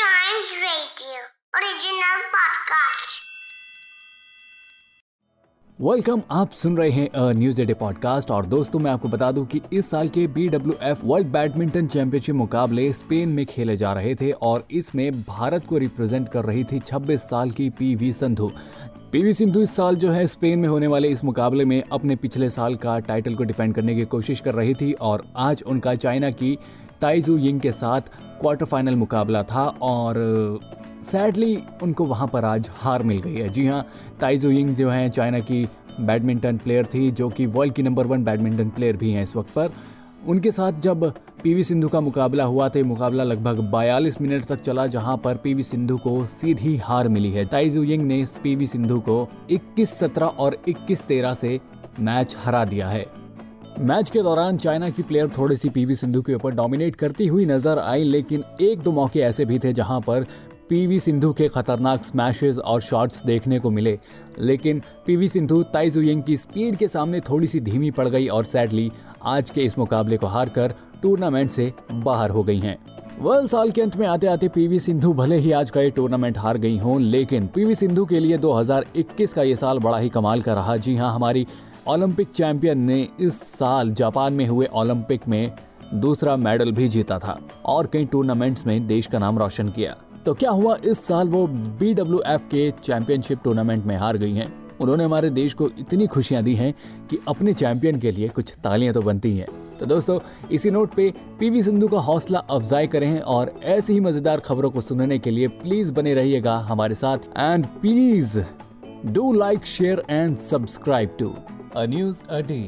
Chimes Radio, original podcast. Welcome आप सुन रहे हैं न्यूज़ डे पॉडकास्ट और दोस्तों, मैं आपको बता दूँ कि इस साल के B W F world badminton championship मुकाबले स्पेन में खेले जा रहे थे और इसमें भारत को रिप्रेजेंट कर रही थी 26 साल की P PV Sandhu PV Sindhu इस साल जो है स्पेन में होने वाले इस मुकाबले में अपने पिछले साल का टाइटल को डिफेंड करने की कोशिश कर रही थी और आज उनका चाइना की ताइजू यिंग के साथ क्वार्टर फाइनल मुकाबला था और सैडली उनको वहाँ पर आज हार मिल गई है। जी हाँ ताइजू यिंग जो है, चाइना की बैडमिंटन प्लेयर थी, जो कि वर्ल्ड की नंबर वन बैडमिंटन प्लेयर भी हैं इस वक्त पर। उनके साथ जब पीवी सिंधु का मुकाबला हुआ तो मुकाबला लगभग 42 मिनट तक चला, जहाँ पर पीवी सिंधु को सीधी हार मिली है। ताइजू यिंग ने पीवी सिंधु को 21-17 और 21-13 से मैच हरा दिया है। मैच के दौरान चाइना की प्लेयर थोड़ी सी पीवी सिंधु के ऊपर डोमिनेट करती हुई नज़र आई, लेकिन एक दो मौके ऐसे भी थे जहाँ पर पीवी सिंधु के खतरनाक स्मैशेस और शॉट्स देखने को मिले। लेकिन पीवी सिंधु ताइजुयंग की स्पीड के सामने थोड़ी सी धीमी पड़ गई और सैडली आज के इस मुकाबले को हारकर टूर्नामेंट से बाहर हो गई हैं। वर्ल्ड साल के अंत में आते आते पीवी सिंधु भले ही आज का ये टूर्नामेंट हार गई हों, लेकिन पीवी सिंधु के लिए 2021 का ये साल बड़ा ही कमाल का रहा। जी हाँ हमारी ओलंपिक चैंपियन ने इस साल जापान में हुए ओलंपिक में दूसरा मेडल भी जीता था और कई टूर्नामेंट्स में देश का नाम रोशन किया। तो क्या हुआ इस साल वो बी के चैंपियनशिप टूर्नामेंट में हार गई हैं? उन्होंने हमारे देश को इतनी खुशियाँ दी हैं कि अपने चैंपियन के लिए कुछ तालियाँ तो बनती हैं। तो दोस्तों, इसी नोट पे पीवी सिंधु का हौसला अफजाई करें और ऐसी ही मज़ेदार खबरों को सुनने के लिए प्लीज़ बने रहिएगा हमारे साथ। And please do like share and subscribe to a news a day